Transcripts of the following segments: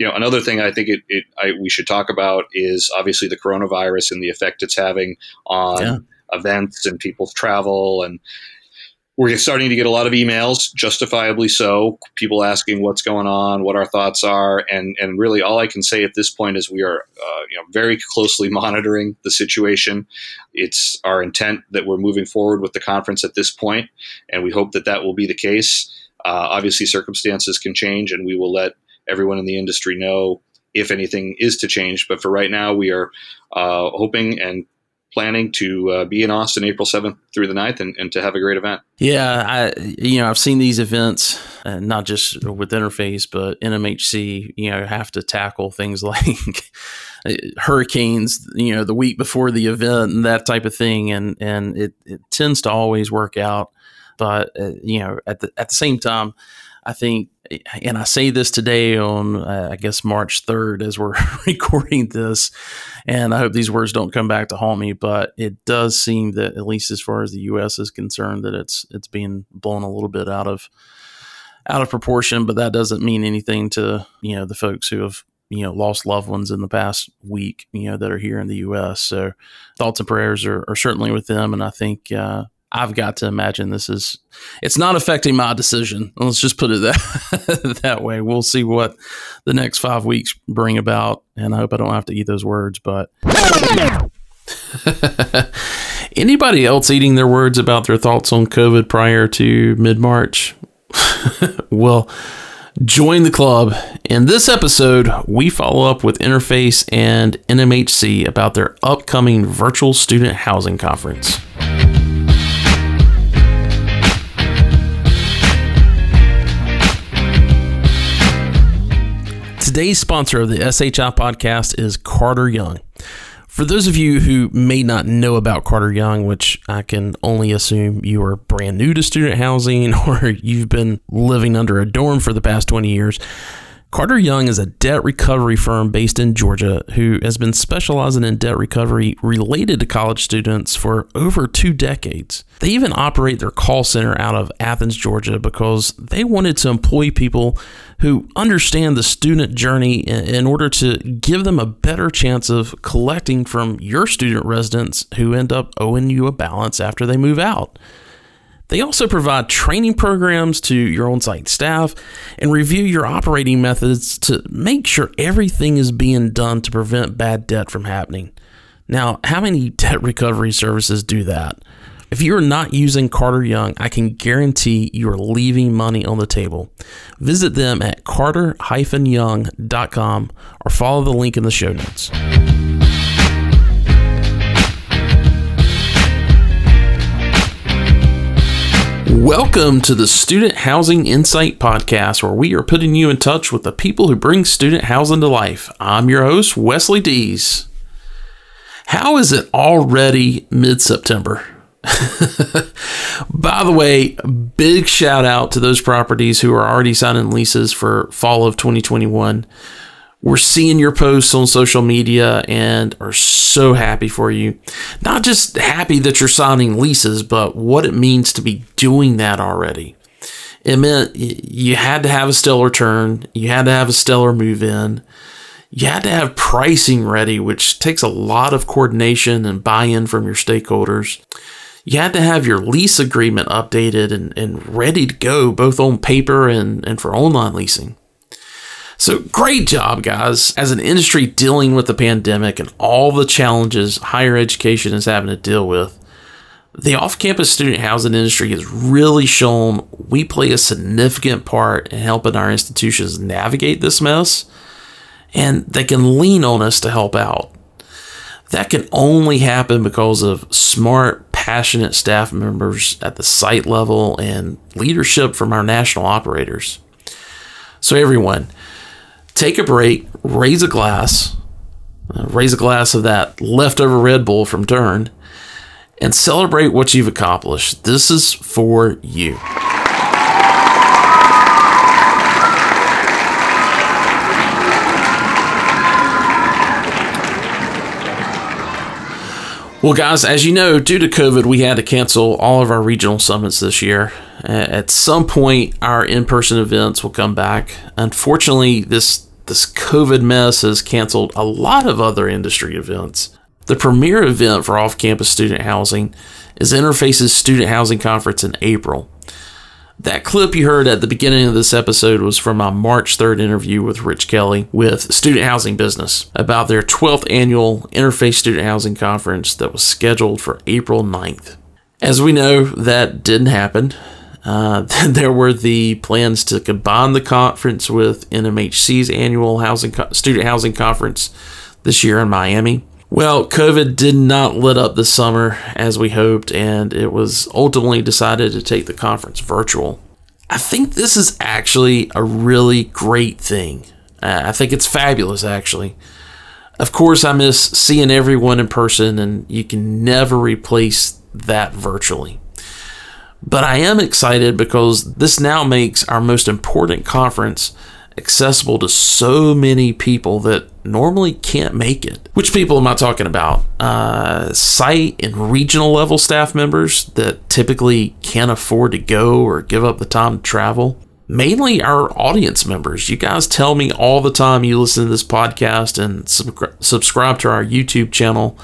you know, another thing I think it, it I, we should talk about is obviously the coronavirus and the effect it's having on yeah. events and people's travel and we're starting to get a lot of emails, justifiably so. People asking what's going on, what our thoughts are, and and really all I can say at this point is we are uh, you know very closely monitoring the situation. It's our intent that we're moving forward with the conference at this point, and we hope that that will be the case. Uh, obviously, circumstances can change, and we will let everyone in the industry know if anything is to change. But for right now, we are uh, hoping and planning to uh, be in Austin April 7th through the 9th and, and, to have a great event. Yeah, I you know, I've seen these events uh, not just with Interface but NMHC, you know, have to tackle things like hurricanes, you know, the week before the event and that type of thing and and it, it tends to always work out but uh, you know, at the at the same time I think, and I say this today on, uh, I guess, March 3rd as we're recording this, and I hope these words don't come back to haunt me, but it does seem that, at least as far as the U.S. is concerned, that it's it's being blown a little bit out of out of proportion, but that doesn't mean anything to you know the folks who have you know lost loved ones in the past week you know that are here in the U.S. So thoughts and prayers are, are certainly with them, and I think uh, I've got to imagine this is it's not affecting my decision. Let's just put it that that way. We'll see what the next five weeks bring about, and I hope I don't have to eat those words. But anybody else eating their words about their thoughts on COVID prior to mid March? well, join the club. In this episode, we follow up with Interface and NMHC about their upcoming virtual student housing conference. Today's sponsor of the SHI podcast is Carter Young. For those of you who may not know about Carter Young, which I can only assume you are brand new to student housing or you've been living under a dorm for the past 20 years, Carter Young is a debt recovery firm based in Georgia who has been specializing in debt recovery related to college students for over two decades. They even operate their call center out of Athens, Georgia, because they wanted to employ people who understand the student journey in order to give them a better chance of collecting from your student residents who end up owing you a balance after they move out. They also provide training programs to your on site staff and review your operating methods to make sure everything is being done to prevent bad debt from happening. Now, how many debt recovery services do that? If you're not using Carter Young, I can guarantee you're leaving money on the table. Visit them at carter-young.com or follow the link in the show notes. Welcome to the Student Housing Insight Podcast, where we are putting you in touch with the people who bring student housing to life. I'm your host, Wesley Dees. How is it already mid September? By the way, big shout out to those properties who are already signing leases for fall of 2021. We're seeing your posts on social media and are so happy for you. Not just happy that you're signing leases, but what it means to be doing that already. It meant you had to have a stellar turn, you had to have a stellar move in, you had to have pricing ready, which takes a lot of coordination and buy in from your stakeholders. You had to have your lease agreement updated and, and ready to go, both on paper and, and for online leasing. So great job, guys, as an industry dealing with the pandemic and all the challenges higher education is having to deal with. The off campus student housing industry has really shown we play a significant part in helping our institutions navigate this mess, and they can lean on us to help out. That can only happen because of smart, passionate staff members at the site level and leadership from our national operators. So, everyone, take a break, raise a glass, uh, raise a glass of that leftover Red Bull from Turn, and celebrate what you've accomplished. This is for you. Well, guys, as you know, due to COVID, we had to cancel all of our regional summits this year. At some point, our in person events will come back. Unfortunately, this this COVID mess has canceled a lot of other industry events. The premier event for off campus student housing is Interface's Student Housing Conference in April. That clip you heard at the beginning of this episode was from my March 3rd interview with Rich Kelly with Student Housing Business about their 12th annual Interface Student Housing Conference that was scheduled for April 9th. As we know, that didn't happen. Uh, there were the plans to combine the conference with NMHC's annual housing student housing conference this year in Miami. Well, COVID did not let up this summer as we hoped, and it was ultimately decided to take the conference virtual. I think this is actually a really great thing. Uh, I think it's fabulous, actually. Of course, I miss seeing everyone in person, and you can never replace that virtually. But I am excited because this now makes our most important conference accessible to so many people that normally can't make it. Which people am I talking about? Uh, site and regional level staff members that typically can't afford to go or give up the time to travel. Mainly our audience members. You guys tell me all the time you listen to this podcast and sub- subscribe to our YouTube channel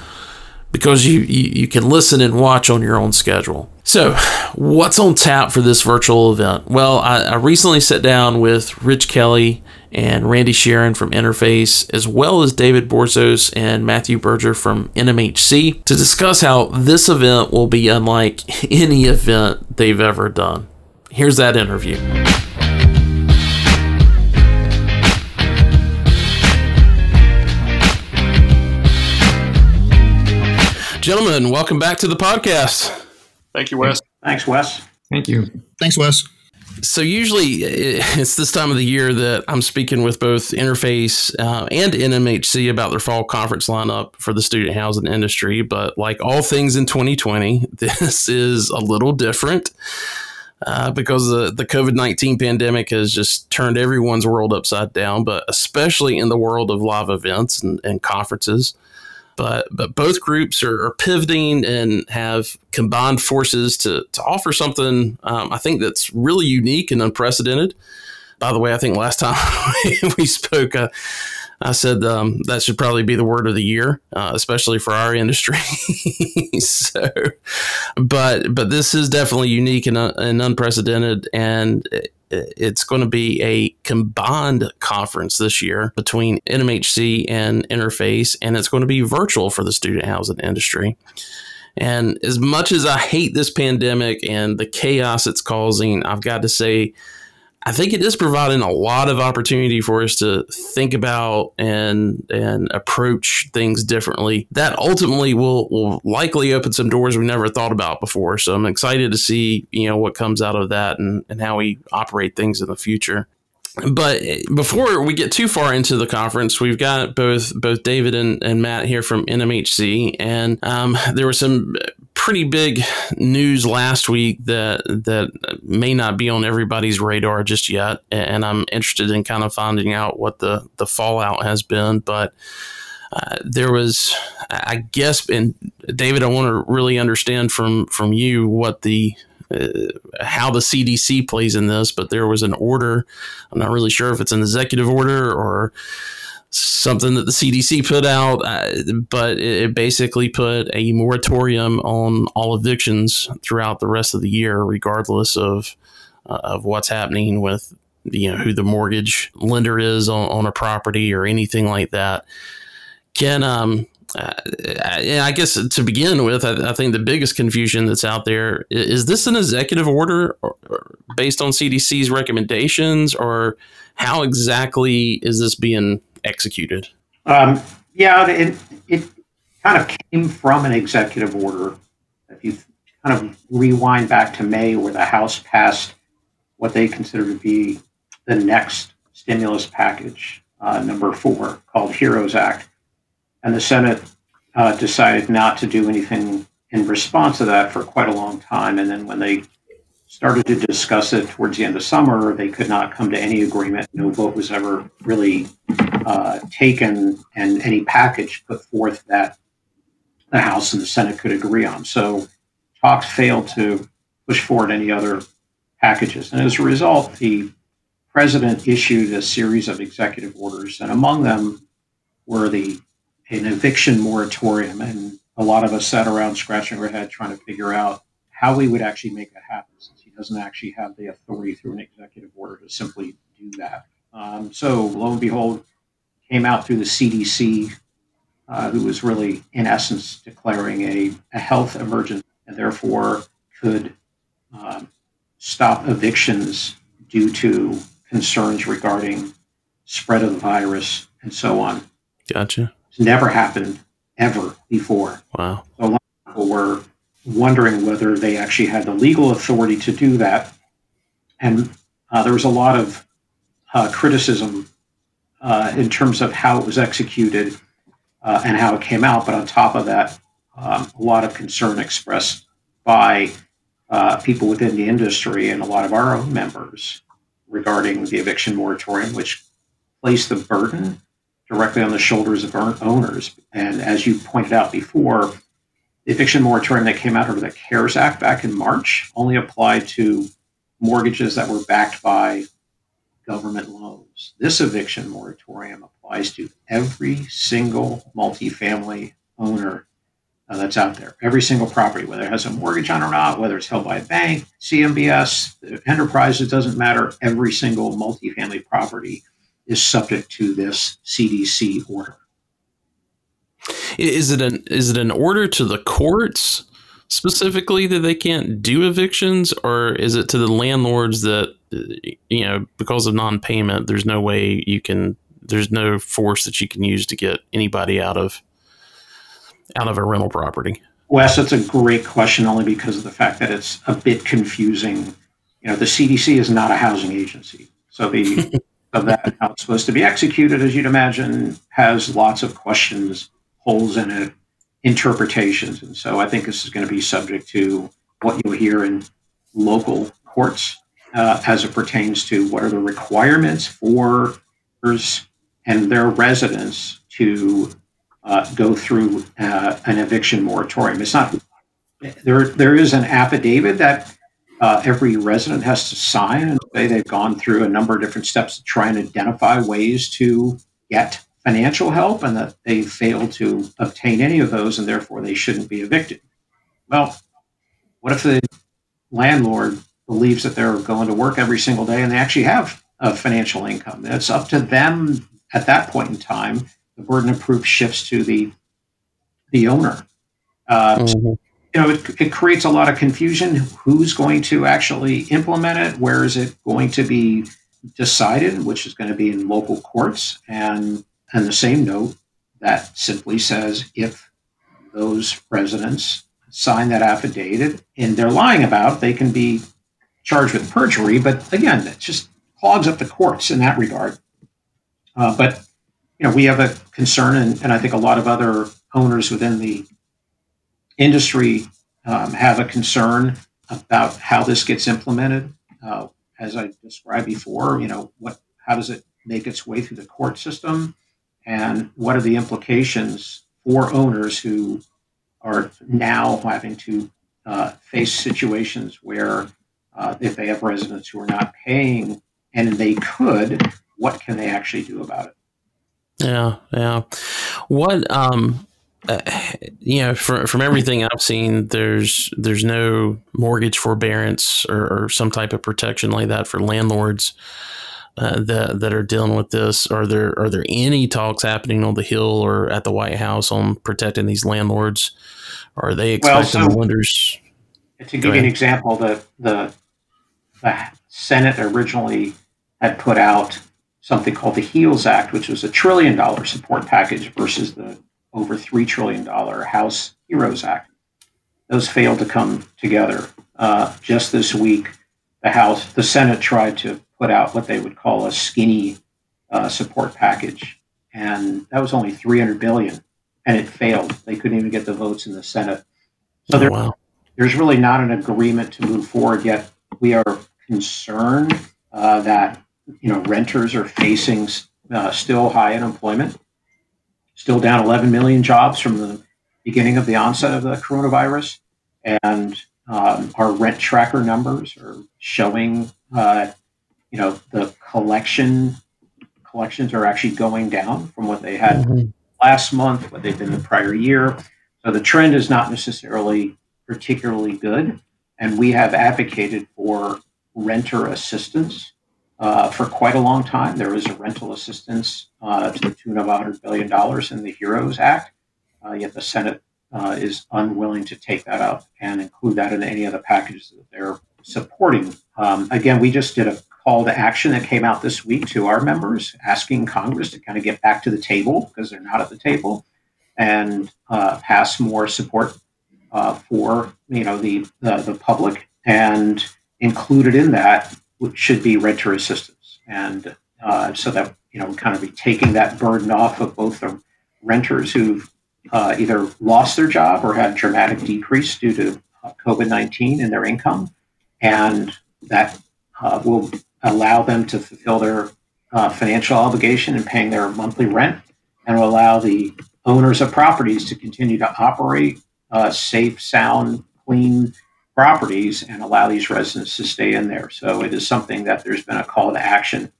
because you, you, you can listen and watch on your own schedule. So, what's on tap for this virtual event? Well, I, I recently sat down with Rich Kelly and Randy Shearin from Interface, as well as David Borsos and Matthew Berger from NMHC, to discuss how this event will be unlike any event they've ever done. Here's that interview. Gentlemen, welcome back to the podcast. Thank you, Wes. Thanks, Wes. Thank you. Thanks, Wes. So usually it's this time of the year that I'm speaking with both Interface uh, and NMHC about their fall conference lineup for the student housing industry. But like all things in 2020, this is a little different. Uh, because the, the COVID 19 pandemic has just turned everyone's world upside down, but especially in the world of live events and, and conferences but but both groups are, are pivoting and have combined forces to to offer something um, I think that's really unique and unprecedented. By the way, I think last time we spoke, uh, I said um, that should probably be the word of the year, uh, especially for our industry. so, but but this is definitely unique and, uh, and unprecedented, and it's going to be a combined conference this year between NMHC and Interface, and it's going to be virtual for the student housing industry. And as much as I hate this pandemic and the chaos it's causing, I've got to say, I think it is providing a lot of opportunity for us to think about and and approach things differently. That ultimately will will likely open some doors we never thought about before. So I'm excited to see you know what comes out of that and, and how we operate things in the future but before we get too far into the conference, we've got both both David and, and Matt here from NMHC, and um, there was some pretty big news last week that that may not be on everybody's radar just yet, and I'm interested in kind of finding out what the the fallout has been. But uh, there was, I guess, and David, I want to really understand from from you what the uh, how the CDC plays in this, but there was an order. I'm not really sure if it's an executive order or something that the CDC put out, uh, but it, basically put a moratorium on all evictions throughout the rest of the year, regardless of uh, of what's happening with you know who the mortgage lender is on, on a property or anything like that. Can um, uh, I guess to begin with, I, I, think the biggest confusion that's out there is this an executive order or, or based on CDC's recommendations, or how exactly is this being executed? Um, yeah, it, it kind of came from an executive order. If you kind of rewind back to May, where the House passed what they consider to be the next stimulus package, uh, number four, called HEROES Act and the Senate uh, decided not to do anything in response to that for quite a long time. And then when they started to discuss it towards the end of summer, they could not come to any agreement. No vote was ever really uh, taken, and any package put forth that the House and the Senate could agree on. So talks failed to push forward any other packages. And as a result, the president issued a series of executive orders, and among them were the an eviction moratorium. And a lot of us sat around scratching our head trying to figure out how we would actually make that happen, since he doesn't actually have the authority through an executive order to simply do that. Um, so lo and behold, came out through the CDC, uh, who was really, in essence, declaring a, a health emergency and therefore could um, stop evictions due to concerns regarding spread of the virus and so on. Gotcha. It's never happened ever before. Wow. So a lot of people were wondering whether they actually had the legal authority to do that. And uh, there was a lot of uh, criticism uh, in terms of how it was executed uh, and how it came out. But on top of that, um, a lot of concern expressed by uh, people within the industry and a lot of our own members regarding the eviction moratorium, which placed the burden directly on the shoulders of owners. And as you pointed out before, the eviction moratorium that came out under the CARES Act back in March only applied to mortgages that were backed by government loans. This eviction moratorium applies to every single multifamily owner uh, that's out there. Every single property, whether it has a mortgage on or not, whether it's held by a bank, CMBS, enterprise, it doesn't matter. Every single multifamily property is subject to this CDC order. Is it an is it an order to the courts specifically that they can't do evictions, or is it to the landlords that you know because of non-payment, there's no way you can there's no force that you can use to get anybody out of out of a rental property? Wes, that's a great question, only because of the fact that it's a bit confusing. You know, the CDC is not a housing agency, so the of that how it's supposed to be executed, as you'd imagine, has lots of questions, holes in it, interpretations, and so I think this is going to be subject to what you'll hear in local courts uh, as it pertains to what are the requirements for and their residents to uh, go through uh, an eviction moratorium. It's not there. There is an affidavit that uh, every resident has to sign and say they've gone through a number of different steps to try and identify ways to get financial help, and that they failed to obtain any of those, and therefore they shouldn't be evicted. Well, what if the landlord believes that they're going to work every single day and they actually have a financial income? It's up to them at that point in time the burden of proof shifts to the the owner. Uh, mm-hmm. You know, it, it creates a lot of confusion. Who's going to actually implement it? Where is it going to be decided? Which is going to be in local courts. And and the same note that simply says if those residents sign that affidavit and they're lying about, they can be charged with perjury. But again, it just clogs up the courts in that regard. Uh, but you know, we have a concern, and, and I think a lot of other owners within the industry um, have a concern about how this gets implemented. Uh, as I described before, you know, what how does it make its way through the court system, and what are the implications for owners who are now having to uh, face situations where uh, if they have residents who are not paying and they could, what can they actually do about it? Yeah, yeah. What um uh, you know, from from everything I've seen, there's there's no mortgage forbearance or, or some type of protection like that for landlords uh, that that are dealing with this. Are there are there any talks happening on the Hill or at the White House on protecting these landlords? Are they expecting well, so, lenders? To give you an example, the the the Senate originally had put out something called the HEALS Act, which was a trillion dollar support package versus the over $3 trillion House HEROES Act. Those failed to come together. Uh, just this week, the House, the Senate tried to put out what they would call a skinny uh, support package, and that was only 300 billion, and it failed. They couldn't even get the votes in the Senate. So oh, there, wow. there's really not an agreement to move forward yet. We are concerned uh, that you know, renters are facing uh, still high unemployment, still down 11 million jobs from the beginning of the onset of the coronavirus. And um, our rent tracker numbers are showing, uh, you know the collection collections are actually going down from what they had mm-hmm. last month, what they've been the prior year. So the trend is not necessarily particularly good. And we have advocated for renter assistance uh, for quite a long time. There is a rental assistance uh, to the tune of $100 billion in the HEROES Act, uh, yet the Senate uh, is unwilling to take that up and include that in any of the packages that they're supporting. Um, again, we just did a call to action that came out this week to our members asking Congress to kind of get back to the table because they're not at the table and uh, pass more support uh, for you know the, the, the public and included in that should be renter assistance. And uh, so that you know kind of be taking that burden off of both the renters who've uh, either lost their job or had dramatic decrease due to uh, COVID-19 in their income and that uh, will allow them to fulfill their uh, financial obligation in paying their monthly rent and will allow the owners of properties to continue to operate uh, safe, sound, clean properties and allow these residents to stay in there. So it is something that there's been a call to action,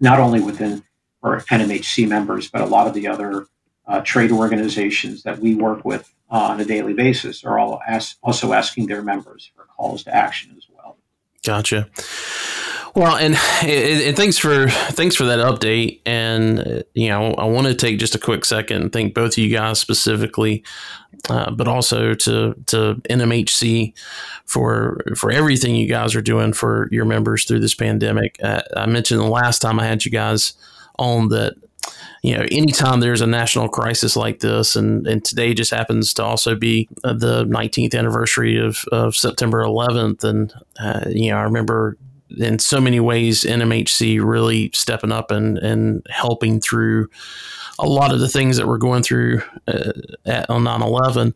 not only within our NMHC members, but a lot of the other uh, trade organizations that we work with on a daily basis are all also asking their members for calls to action as. Gotcha. Well, and, and, thanks for thanks for that update. And you know, I want to take just a quick second and thank both of you guys specifically, uh, but also to to NMHC for for everything you guys are doing for your members through this pandemic. Uh, I mentioned the last time I had you guys on that you know, anytime there's a national crisis like this, and, and today just happens to also be uh, the 19th anniversary of, of September 11th. And, uh, you know, I remember in so many ways, NMHC really stepping up and, and helping through a lot of the things that we're going through uh, at, on 9-11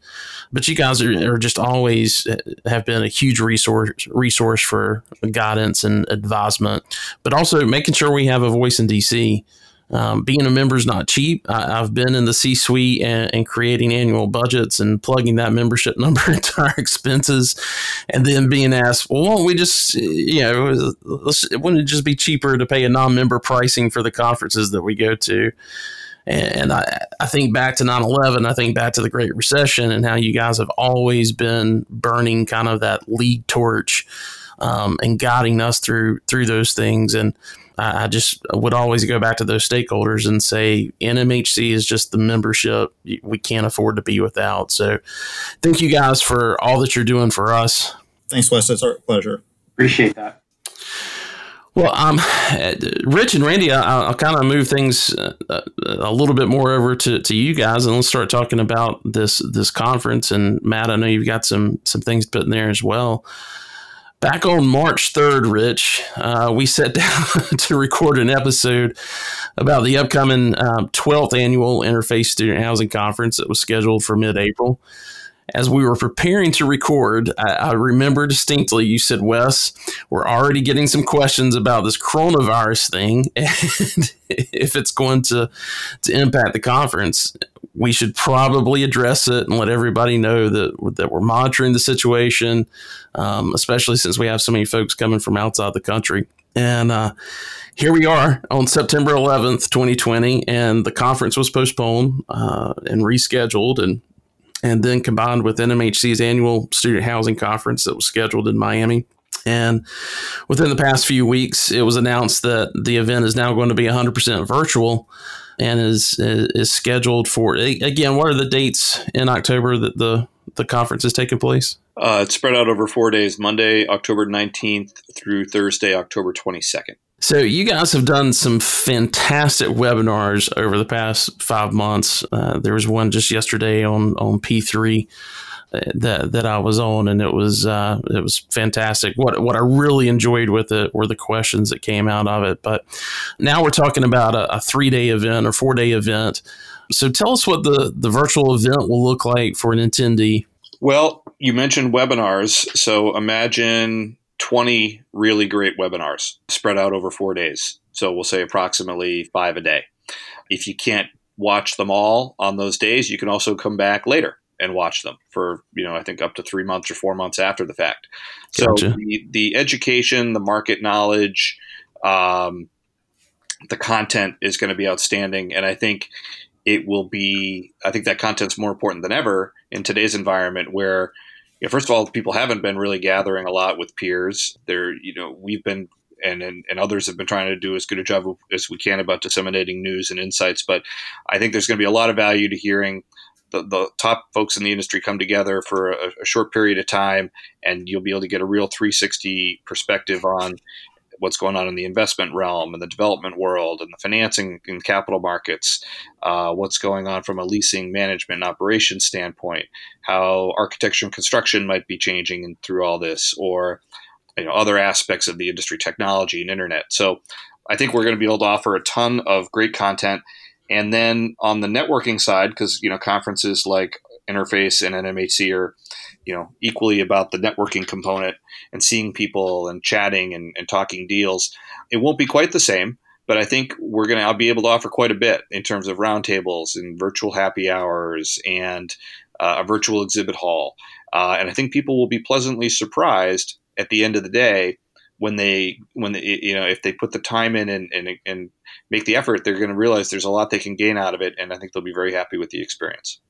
but you guys are, are, just always uh, have been a huge resource resource for guidance and advisement but also making sure we have a voice in dc um, being a member is not cheap. I, have been in the C suite and, and, creating annual budgets and plugging that membership number into our expenses, and then being asked, well, won't we just, you know, wouldn't it just be cheaper to pay a non member pricing for the conferences that we go to? And I, I think back to 9 11, I think back to the Great Recession and how you guys have always been burning kind of that lead torch um, and guiding us through through those things. And I, just would always go back to those stakeholders and say NMHC is just the membership we can't afford to be without. So thank you guys for all that you're doing for us. Thanks, Wes. It's our pleasure. Appreciate that. Well, um, Rich and Randy, I'll, I'll kind of move things uh, a little bit more over to, to you guys, and let's start talking about this this conference. And Matt, I know you've got some some things put in there as well. Back on March 3rd, Rich, uh, we sat down to record an episode about the upcoming um, 12th annual Interface Student Housing Conference that was scheduled for mid April. As we were preparing to record, I, I, remember distinctly you said, Wes, we're already getting some questions about this coronavirus thing and if it's going to, to impact the conference we should probably address it and let everybody know that that we're monitoring the situation, um, especially since we have so many folks coming from outside the country. And uh, here we are on September 11th, 2020, and the conference was postponed uh, and rescheduled, and and then combined with NMHC's annual student housing conference that was scheduled in Miami. And within the past few weeks, it was announced that the event is now going to be 100% virtual and is is scheduled for again. What are the dates in October that the the conference is taking place? Uh, it's spread out over four days: Monday, October nineteenth, through Thursday, October twenty second. So you guys have done some fantastic webinars over the past five months. Uh, there was one just yesterday on on P three that that I was on, and it was uh, it was fantastic. What what I really enjoyed with it were the questions that came out of it. But now we're talking about a, a three day event or four day event. So tell us what the the virtual event will look like for an attendee. Well, you mentioned webinars, so imagine 20 really great webinars spread out over four days. So we'll say approximately five a day. If you can't watch them all on those days, you can also come back later and watch them for you know I think up to three months or four months after the fact. So gotcha. the, the education, the market knowledge, Um, the content is going to be outstanding, and I think it will be. I think that content's more important than ever in today's environment, where you know, first of all, people haven't been really gathering a lot with peers. They're, you know, we've been and, and, and others have been trying to do as good a job as we can about disseminating news and insights. But I think there's going to be a lot of value to hearing the, the top folks in the industry come together for a, a, short period of time, and you'll be able to get a real 360 perspective on what's going on in the investment realm and the development world and the financing and capital markets, uh, what's going on from a leasing management and operations standpoint, how architecture and construction might be changing through all this, or you know, other aspects of the industry, technology and internet. So I think we're going to be able to offer a ton of great content. And then on the networking side, because you know conferences like Interface and NMHC are you know equally about the networking component and seeing people and chatting and, and talking deals. It won't be quite the same, but I think we're going to be able to offer quite a bit in terms of roundtables and virtual happy hours and uh, a virtual exhibit hall. Uh, and I think people will be pleasantly surprised at the end of the day when they when they, you know if they put the time in and and, and make the effort they're going to realize there's a lot they can gain out of it and i think they'll be very happy with the experience.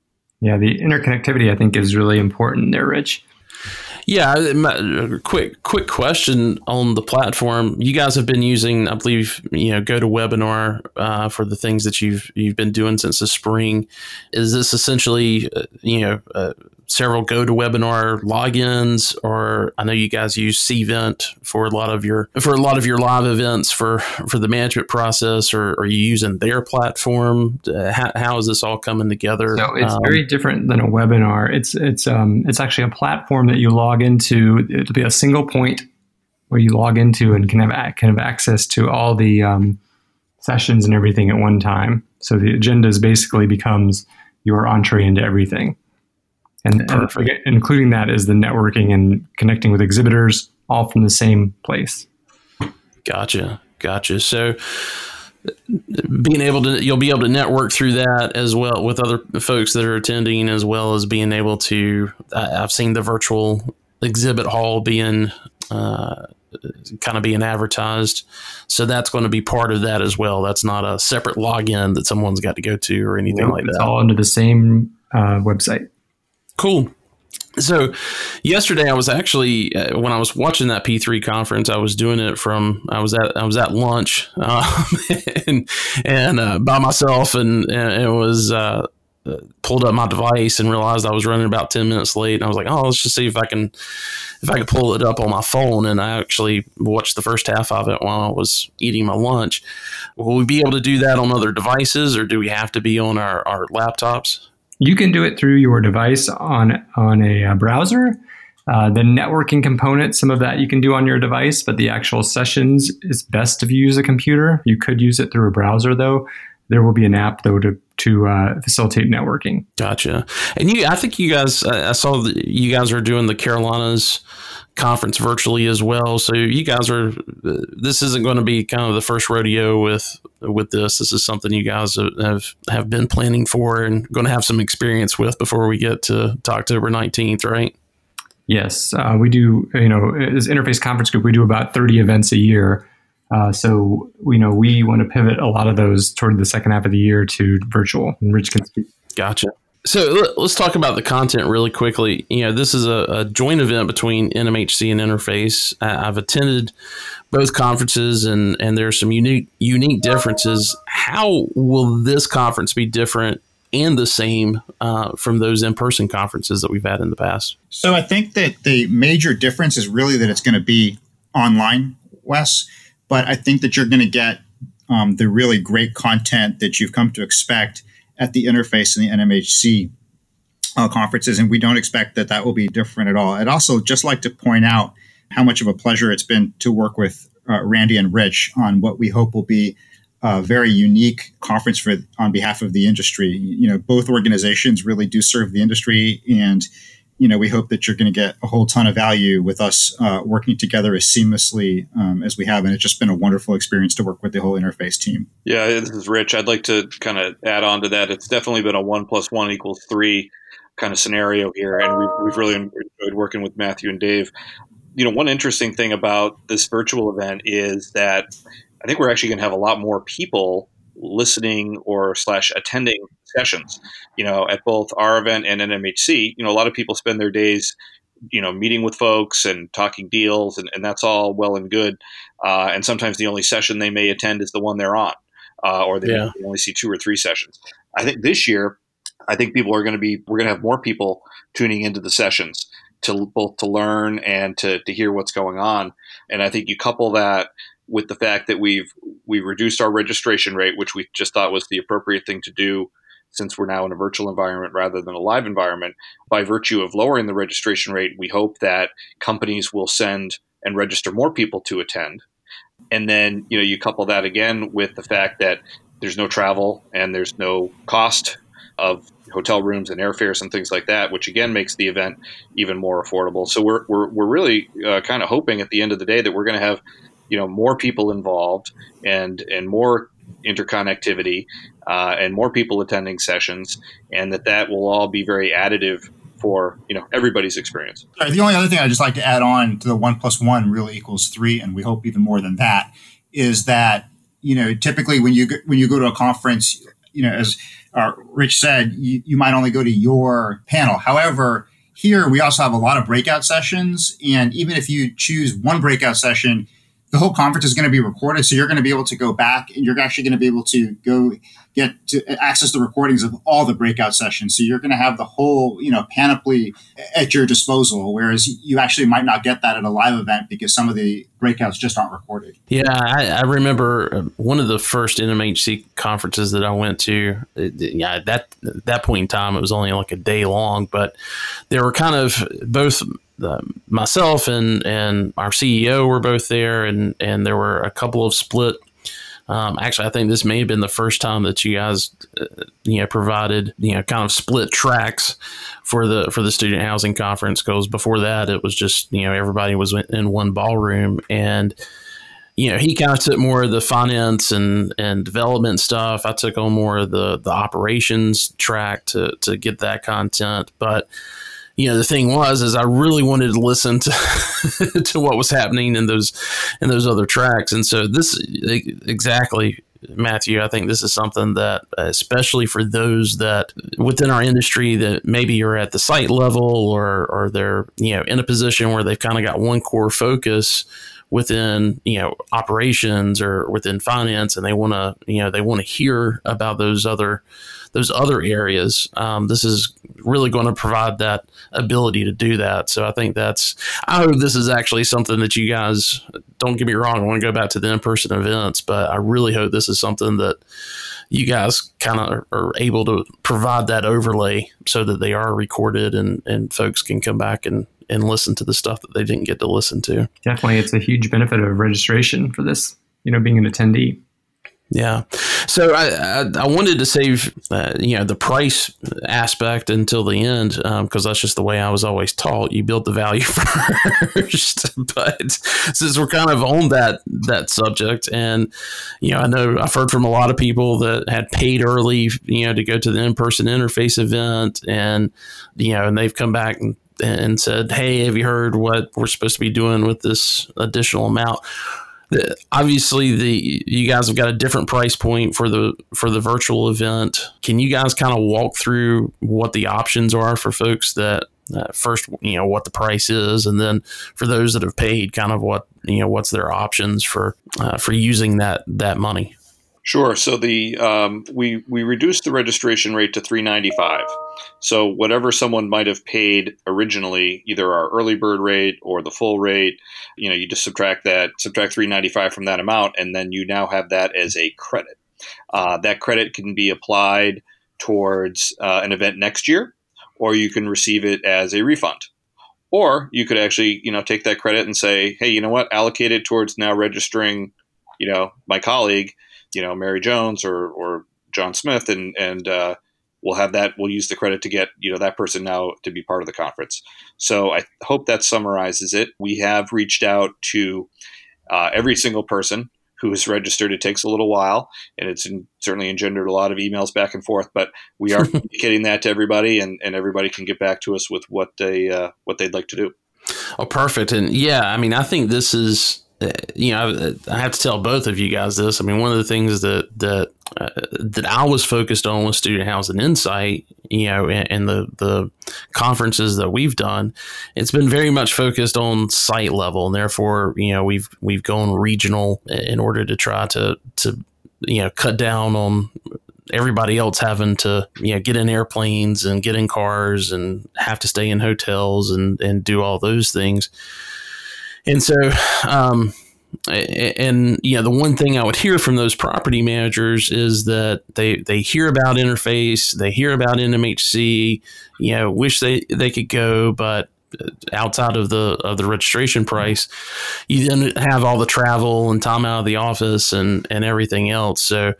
Yeah the interconnectivity i think is really important there rich yeah, quick quick question on the platform. You guys have been using, I believe, you know, GoToWebinar uh, for the things that you've you've been doing since the spring. Is this essentially, uh, you know, uh, several GoToWebinar logins, or I know you guys use Cvent for a lot of your for a lot of your live events for for the management process, or are you using their platform? Uh, how, how is this all coming together? So it's um, very different than a webinar. It's it's um it's actually a platform that you log into. It'll be a single point where you log into and can have kind of access to all the um, sessions and everything at one time. So the agenda is basically becomes your entree into everything. And, and including that is the networking and connecting with exhibitors, all from the same place. Gotcha, gotcha. So being able to you'll be able to network through that as well with other folks that are attending as well as being able to i've seen the virtual exhibit hall being uh, kind of being advertised. So that's going to be part of that as well. That's not a separate login that someone's got to go to or anything nope, like that. it's all under the same uh, website. Cool. So yesterday I was actually uh, when I was watching that P3 conference I was doing it from I was at I was at lunch um, and and uh, by myself and, and it was uh, pulled up my device and realized I was running about 10 minutes late and I was like oh let's just see if I can if I can pull it up on my phone and I actually watched the first half of it while I was eating my lunch will we be able to do that on other devices or do we have to be on our, our laptops you can do it through your device on on a, uh, browser. Uh, the networking component, some of that you can do on your device, but the actual sessions is best if you use a computer. You could use it through a browser, though. There will be an app though to to uh, facilitate networking. Gotcha. And you, I think you guys, I saw that you guys are doing the Carolinas conference virtually as well. So you guys are. This isn't going to be kind of the first rodeo with with this. This is something you guys have have been planning for and going to have some experience with before we get to, to October nineteenth, right? Yes, uh, we do. You know, as Interface Conference Group, we do about thirty events a year. Uh, so you know, we want to pivot a lot of those toward the second half of the year to virtual. And Rich can speak. Gotcha. So let's talk about the content really quickly. You know, this is a, a joint event between NMHC and Interface. I've attended both conferences, and and there are some unique unique differences. How will this conference be different and the same uh, from those in person conferences that we've had in the past? So I think that the major difference is really that it's going to be online, Wes. But I think that you're going to get um, the really great content that you've come to expect at the interface and the NMHC uh, conferences, and we don't expect that that will be different at all. I'd also just like to point out how much of a pleasure it's been to work with uh, Randy and Rich on what we hope will be a very unique conference for on behalf of the industry. You know, both organizations really do serve the industry, and you know, we hope that you're going to get a whole ton of value with us uh, working together as seamlessly um, as we have. And it's just been a wonderful experience to work with the whole interface team. Yeah, this is Rich. I'd like to kind of add on to that. It's definitely been a one plus one equals three kind of scenario here, and we've, we've really enjoyed working with Matthew and Dave. you know, one interesting thing about this virtual event is that I think we're actually going to have a lot more people listening or slash attending sessions. You know, at both our event and NMHC, you know, a lot of people spend their days, you know, meeting with folks and talking deals, and, and that's all well and good. Uh, and sometimes the only session they may attend is the one they're on, uh, or they, yeah. only see two or three sessions. I think this year, I think people are going to be, we're going to have more people tuning into the sessions to both to learn and to, to hear what's going on. And I think you couple that with the fact that we've we reduced our registration rate, which we just thought was the appropriate thing to do since we're now in a virtual environment rather than a live environment. By virtue of lowering the registration rate, we hope that companies will send and register more people to attend. And then, you know, you couple that again with the fact that there's no travel and there's no cost of hotel rooms and airfares and things like that, which again makes the event even more affordable. So we're, we're, we're really uh, kind of hoping at the end of the day that we're going to have you know more people involved and and more interconnectivity uh, and more people attending sessions, and that that will all be very additive for you know everybody's experience. The only other thing I'd just like to add on to the one plus one really equals three, and we hope even more than that, is that you know typically when you when you go to a conference, you know as uh, Rich said, you, you might only go to your panel. However, here we also have a lot of breakout sessions, and even if you choose one breakout session the whole conference is going to be recorded. So you're going to be able to go back and you're actually going to be able to go get to access the recordings of all the breakout sessions. So you're going to have the whole, you know, panoply at your disposal. Whereas you actually might not get that at a live event because some of the breakouts just aren't recorded. Yeah. I, I remember uh, one of the first NMHC conferences that I went to, yeah, that, that point in time, it was only like a day long, but there were kind of both the, myself and and our CEO were both there, and and there were a couple of split. Um, actually, I think this may have been the first time that you guys, uh, you know, provided you know kind of split tracks for the for the student housing conference. Because before that, it was just you know everybody was in one ballroom, and you know he kind of took more of the finance and and development stuff. I took on more of the the operations track to to get that content, but you know the thing was is I really wanted to listen to to what was happening in those in those other tracks, and so this exactly. Matthew, I think this is something that, especially for those that within our industry that maybe you're at the site level or, or they're, you know, in a position where they've kind of got one core focus within, you know, operations or within finance and they want to, you know, they want to hear about those other those other areas. Um, this is really going to provide that ability to do that. So I think that's, I hope this is actually something that you guys, don't get me wrong, I want to go back to the in person events, but I really hope this is something that you guys kind of are able to provide that overlay so that they are recorded and, and folks can come back and, and listen to the stuff that they didn't get to listen to. Definitely. It's a huge benefit of registration for this, you know, being an attendee. Yeah. So I, I, I wanted to save, uh, you know, the price aspect until the end because um, that's just the way I was always taught. You build the value first. but since we're kind of on that that subject, and you know, I know I've heard from a lot of people that had paid early, you know, to go to the in person interface event, and you know, and they've come back and and said, "Hey, have you heard what we're supposed to be doing with this additional amount?" Obviously the you guys have got a different price point for the for the virtual event. Can you guys kind of walk through what the options are for folks that uh, first you know what the price is? And then for those that have paid kind of what you know what's their options for uh, for using that that money Sure. So the um, we we reduced the registration rate to three ninety five. So whatever someone might have paid originally, either our early bird rate or the full rate, you know, you just subtract that, subtract three ninety five from that amount, and then you now have that as a credit. Uh, that credit can be applied towards uh, an event next year, or you can receive it as a refund. Or you could actually, you know, take that credit and say, hey, you know what, allocate it towards now registering, you know, my colleague you know Mary Jones or or John Smith, and and uh, we'll have that. We'll use the credit to get you know that person now to be part of the conference. So I hope that summarizes it. We have reached out to uh, every single person who is registered. It takes a little while, and it's in, certainly engendered a lot of emails back and forth. But we are communicating that to everybody, and, and everybody can get back to us with what they uh, what they'd like to do. Oh, perfect. And yeah, I mean, I think this is, you know, I, I have to tell both of you guys this. I mean, one of the things that that uh, that I was focused on with Student Housing Insight, you know, and, and, the the conferences that we've done, it's been very much focused on site level, and therefore, you know, we've we've gone regional in order to try to to you know cut down on everybody else having to you know get in airplanes and get in cars and have to stay in hotels and and do all those things and so um and you know the one thing I would hear from those property managers is that they they hear about interface, they hear about NMHC, you know, wish they they could go, but outside of the of the registration price, you then have all the travel and time out of the office and and everything else. So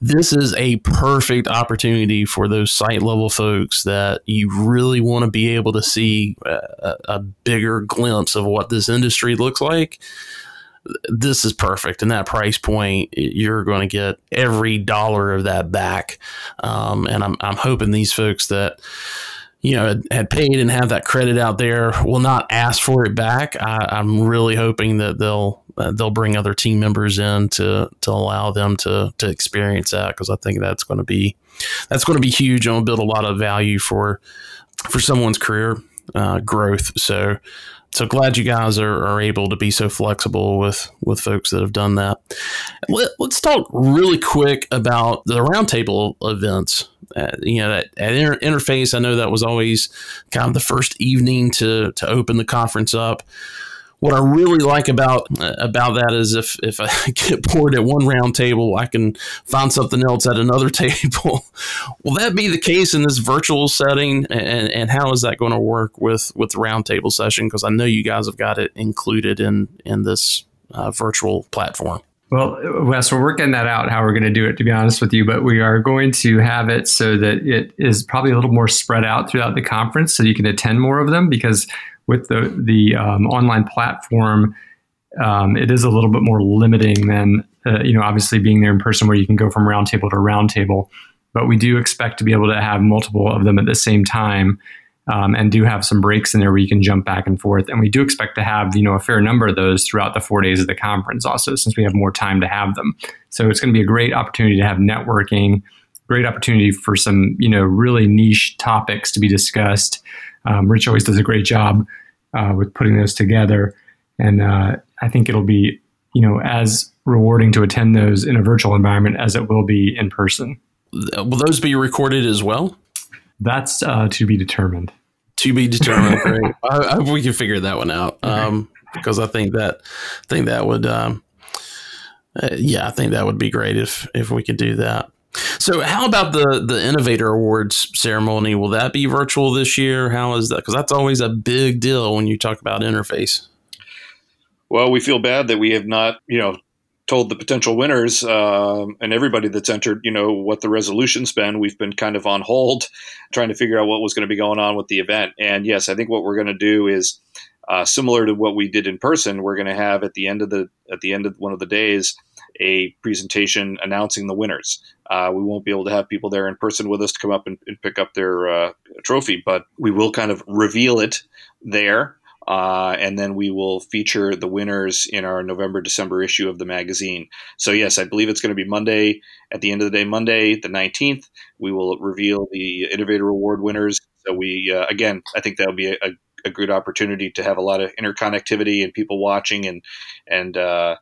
this is a perfect opportunity for those site level folks that you really want to be able to see a, a bigger glimpse of what this industry looks like this is perfect. And that price point, you're going to get every dollar of that back. Um, and I'm, I'm hoping these folks that you know, had, paid and have that credit out there will not ask for it back. I, am really hoping that they'll uh, they'll bring other team members in to to allow them to to experience that because I think that's going to be that's going to be huge and will build a lot of value for for someone's career uh, growth. So so glad you guys are, are able to be so flexible with with folks that have done that. Let, us talk really quick about the roundtable events. Uh, you know, that at inter- interface, I know that was always kind of the first evening to to open the conference up what I really like about about that is if if I get bored at one round table, I can find something else at another table. Will that be the case in this virtual setting? And, and how is that going to work with with the roundtable session? Because I know you guys have got it included in in this uh, virtual platform. Well, Wes, we're working that out how we're going to do it, to be honest with you. But we are going to have it so that it is probably a little more spread out throughout the conference, so you can attend more of them. Because with the the um, online platform, um, it is a little bit more limiting than uh, you know obviously being there in person where you can go from roundtable to roundtable. But we do expect to be able to have multiple of them at the same time. Um, and do have some breaks in there where you can jump back and forth. And we do expect to have you know a fair number of those throughout the four days of the conference, also since we have more time to have them. So it's going to be a great opportunity to have networking, great opportunity for some you know really niche topics to be discussed, um, Rich always does a great job uh, with putting those together, and uh, I think it'll be you know as rewarding to attend those in a virtual environment as it will be in person. Will those be recorded as well? That's uh, to be determined. To be determined. Great. I, I, we can figure that one out um, because I think that I think that would. Um, uh, yeah, I think that would be great if if we could do that. So, how about the the Innovator Awards ceremony? Will that be virtual this year? How is that? Because that's always a big deal when you talk about interface. Well, we feel bad that we have not, you know, told the potential winners um, and everybody that's entered, you know, what the resolution's been. We've been kind of on hold, trying to figure out what was going to be going on with the event. And yes, I think what we're going to do is uh, similar to what we did in person. We're going to have at the end of the at the end of one of the days a presentation announcing the winners. Uh, we won't be able to have people there in person with us to come up and, and pick up their uh, trophy, but we will kind of reveal it there. Uh, and then we will feature the winners in our November December issue of the magazine. So, yes, I believe it's going to be Monday at the end of the day, Monday, the 19th. We will reveal the Innovator Award winners. So, we, uh, again, I think that'll be a, a, good opportunity to have a lot of interconnectivity and people watching and, and, uh,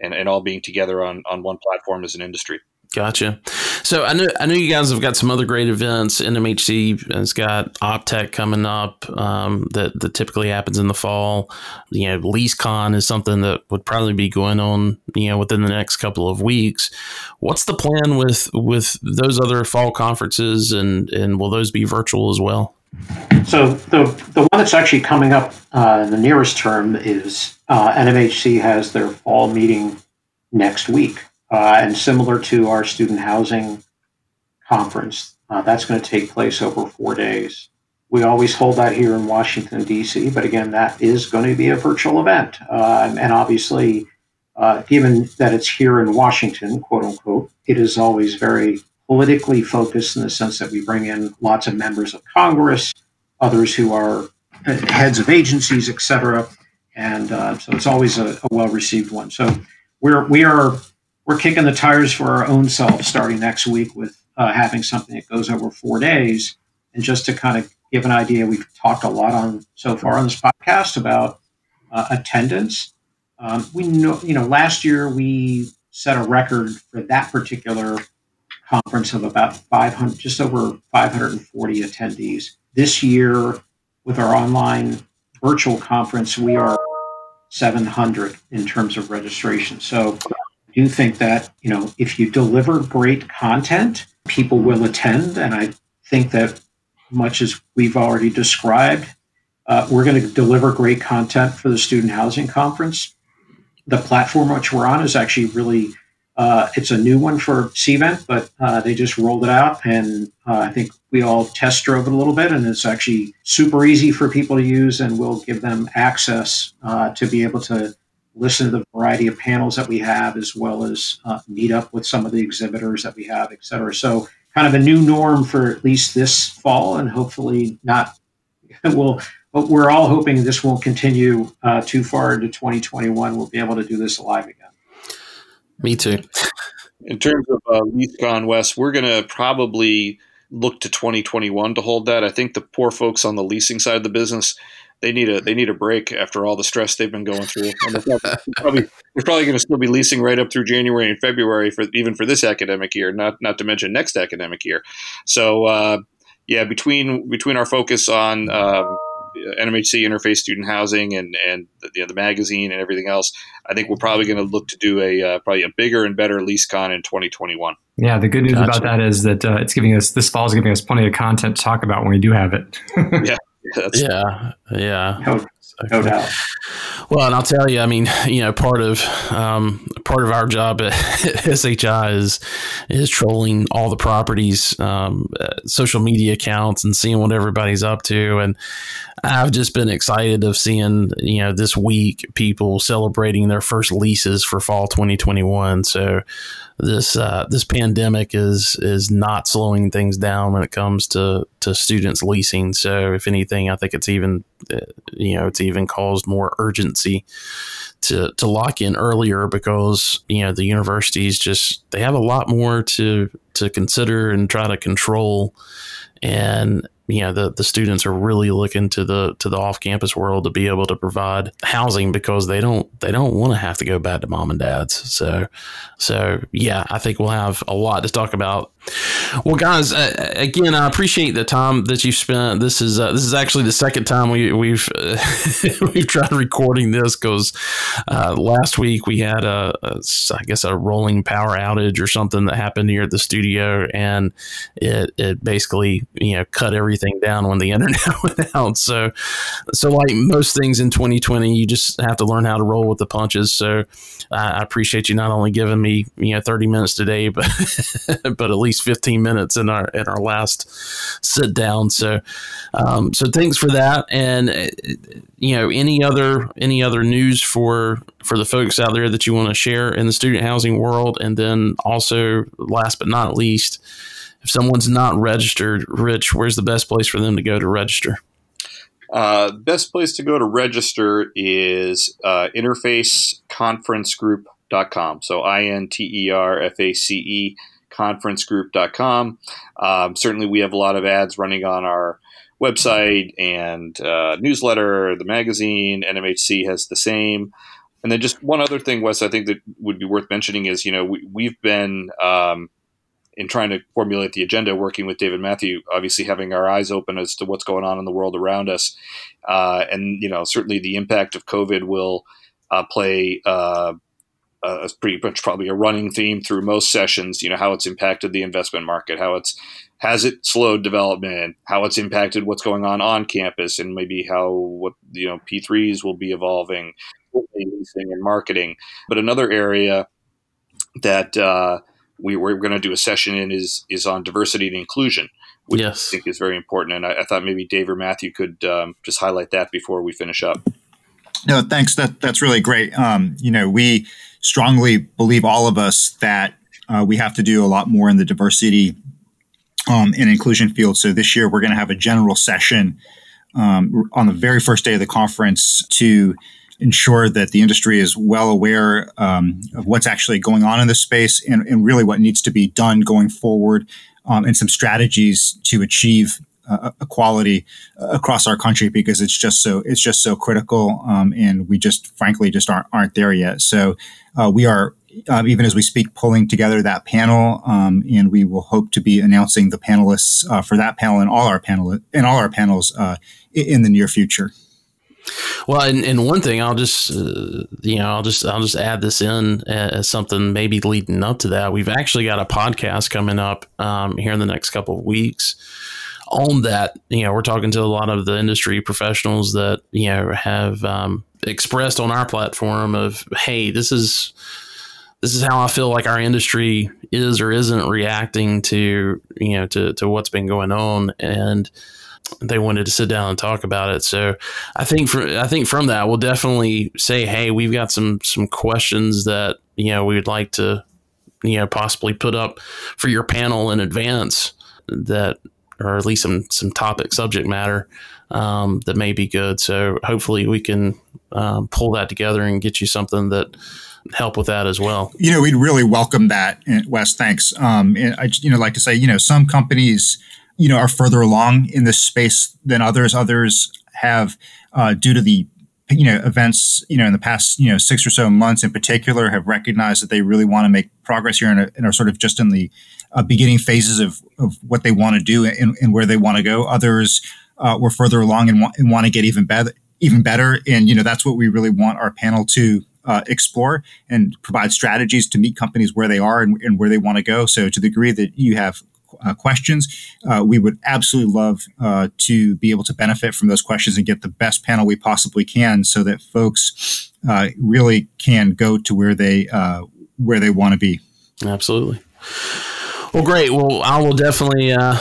and, and all being together on, on one platform as an industry. Gotcha. So I know I know you guys have got some other great events. NMHC has got OpTech coming up um, that that typically happens in the fall. You know, LeaseCon is something that would probably be going on you know within the next couple of weeks. What's the plan with with those other fall conferences, and and will those be virtual as well? So the the one that's actually coming up uh, in the nearest term is uh, NMHC has their fall meeting next week. Uh, and similar to our student housing conference, uh, that's going to take place over four days. We always hold that here in Washington, D.C., but again, that is going to be a virtual event. Uh, and obviously, uh, given that it's here in Washington, quote unquote, it is always very politically focused in the sense that we bring in lots of members of Congress, others who are heads of agencies, et cetera. And uh, so it's always a, a well received one. So we're we are we're kicking the tires for our own self starting next week with uh, having something that goes over four days. And just to kind of give an idea, we've talked a lot on so far on this podcast about uh, attendance. Um, we know, you know, last year we set a record for that particular conference of about 500, just over 540 attendees. This year, with our online virtual conference, we are 700 in terms of registration. So do think that, you know, if you deliver great content, people will attend. And I think that much as we've already described, uh, we're going to deliver great content for the Student Housing Conference. The platform which we're on is actually really uh, it's a new one for Cvent, but uh, they just rolled it out, and uh, I think we all test drove it a little bit, and it's actually super easy for people to use, and we'll give them access uh, to be able to listen to the variety of panels that we have, as well as uh, meet up with some of the exhibitors that we have, et cetera. So, kind of a new norm for at least this fall, and hopefully not. We'll, but we're all hoping this won't continue uh, too far into 2021. We'll be able to do this live again. Me too. In terms of uh, gone West, we're going to probably look to 2021 to hold that. I think the poor folks on the leasing side of the business they need a they need a break after all the stress they've been going through. And they're probably they're probably going to still be leasing right up through January and February for even for this academic year, not not to mention next academic year. So uh, yeah, between between our focus on um, NMHC interface student housing and and you know, the magazine and everything else, I think we're probably going to look to do a uh, probably a bigger and better LeaseCon in 2021. Yeah, the good news gotcha. about that is that uh, it's giving us this fall is giving us plenty of content to talk about when we do have it. yeah. yeah, yeah. No, no doubt. Well, and I'll tell you, I mean, you know, part of um, part of our job at SHI is is trolling all the properties, um, uh, social media accounts, and seeing what everybody's up to. And I've just been excited of seeing, you know, this week people celebrating their first leases for fall 2021. So this uh, this pandemic is is not slowing things down when it comes to to students leasing. So if anything, I think it's even uh, you know it's even caused more urgency to to lock in earlier because you know the universities just they have a lot more to to consider and try to control. And you know the, the students are really looking to the to the off campus world to be able to provide housing because they don't they don't want to have to go back to mom and dad's. So so yeah I think we'll have a lot to talk about well, guys, uh, again, I appreciate the time that you've spent. This is uh, this is actually the second time we, we've uh, we've tried recording this because uh, last week we had a, a I guess a rolling power outage or something that happened here at the studio, and it it basically you know cut everything down when the internet went out. So so like most things in 2020, you just have to learn how to roll with the punches. So I appreciate you not only giving me you know 30 minutes today, but but at least least 15 minutes in our in our last sit down. So um, so thanks for that. And uh, you know any other any other news for for the folks out there that you want to share in the student housing world, and then also last but not least. If someone's not registered, Rich, where's the best place for them to go to register? Uh, best place to go to register is uh, interfaceconferencegroup.com. So I N T E R F A C E conferencegroup.com. Um, certainly, we have a lot of ads running on our website and uh, newsletter, the magazine. NMHC has the same. And then just one other thing, Wes, I think that would be worth mentioning is, you know, we, have been um, in trying to formulate the agenda, working with David Matthew, obviously having our eyes open as to what's going on in the world around us. Uh, and, you know, certainly the impact of COVID will uh, play uh, pretty much probably a running theme through most sessions. You know how it's impacted the investment market, how it's has it slowed development, how it's impacted what's going on on campus, and maybe how what you know P threes will be evolving, leasing and marketing. But another area that uh, we were going to do a session in is is on diversity and inclusion, which yes. I think is very important. And I, I thought maybe Dave or Matthew could um, just highlight that before we finish up. No, thanks. That that's really great. Um, you know, we strongly believe all of us that uh, we have to do a lot more in the diversity um, and inclusion field. So this year we're going to have a general session um, on the very first day of the conference to ensure that the industry is well aware um, of what's actually going on in this space and, and, really what needs to be done going forward um, and some strategies to achieve uh, equality across our country because it's just so it's just so critical um, and we just frankly just aren't aren't there yet so uh, we are uh, even as we speak pulling together that panel um, and we will hope to be announcing the panelists uh, for that panel and all our panel and all our panels uh, in the near future well, and, and one thing I'll just uh, you know I'll just I'll just add this in as something maybe leading up to that. We've actually got a podcast coming up um, here in the next couple of weeks on that. You know, we're talking to a lot of the industry professionals that you know have um, expressed on our platform of hey, this is this is how I feel like our industry is or isn't reacting to you know to to what's been going on and they wanted to sit down and talk about it. So I think for, I think from that we'll definitely say, hey, we've got some some questions that you know we would like to you know possibly put up for your panel in advance that or at least some some topic subject matter um, that may be good. So hopefully we can um, pull that together and get you something that help with that as well. You know, we'd really welcome that, Wes. Thanks. Um, I you know like to say, you know, some companies you know are further along in this space than others. Others have, uh, due to the you know events you know in the past you know six or so months in particular have recognized that they really want to make progress here and are, and are sort of just in the uh, beginning phases of, of what they want to do and, and where they want to go. Others uh, were further along and, wa- and want to get even better even better. And you know that's what we really want our panel to uh, explore and provide strategies to meet companies where they are and, and where they want to go. So to the degree that you have uh, questions. Uh, we would absolutely love uh, to be able to benefit from those questions and get the best panel we possibly can, so that folks uh, really can go to where they uh, where they want to be. Absolutely. Well, great. Well, I will definitely uh,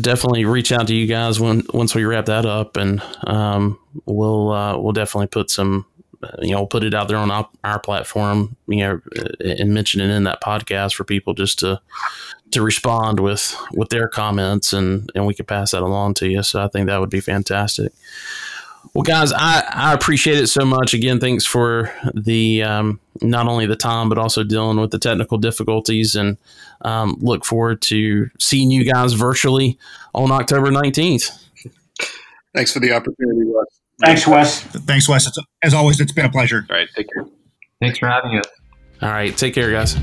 definitely reach out to you guys when once we wrap that up, and um, we'll we'll definitely put some you know, we'll put it out there on our platform, you know, and mention it in that podcast for people just to to respond with with their comments and and we could pass that along to you. So I think that would be fantastic. Well, guys, I, I appreciate it so much. Again, thanks for the um, not only the time but also dealing with the technical difficulties, and um, look forward to seeing you guys virtually on October nineteenth. Thanks for the opportunity, Wes. Thanks, Wes. Thanks, Wes. It's, as always, it's been a pleasure. All right, take care. Thanks for having us. All right, take care, guys.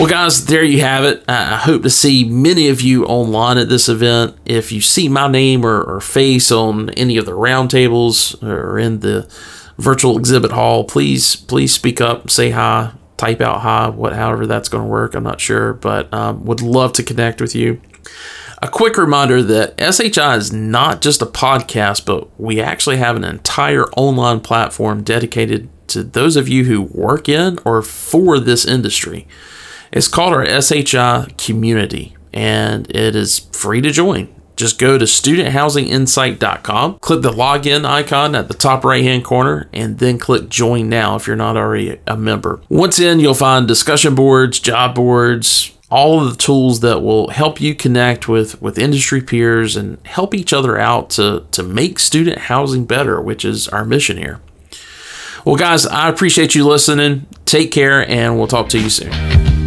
Well, guys, there you have it. I hope to see many of you online at this event. If you see my name or, or face on any of the roundtables or in the virtual exhibit hall, please please speak up, say hi, type out hi, what however that's going to work. I'm not sure, but um, would love to connect with you. A quick reminder that SHI is not just a podcast, but we actually have an entire online platform dedicated to those of you who work in or for this industry. It's called our SHI community and it is free to join. Just go to studenthousinginsight.com, click the login icon at the top right hand corner, and then click join now if you're not already a member. Once in, you'll find discussion boards, job boards, all of the tools that will help you connect with, with industry peers and help each other out to, to make student housing better, which is our mission here. Well, guys, I appreciate you listening. Take care, and we'll talk to you soon.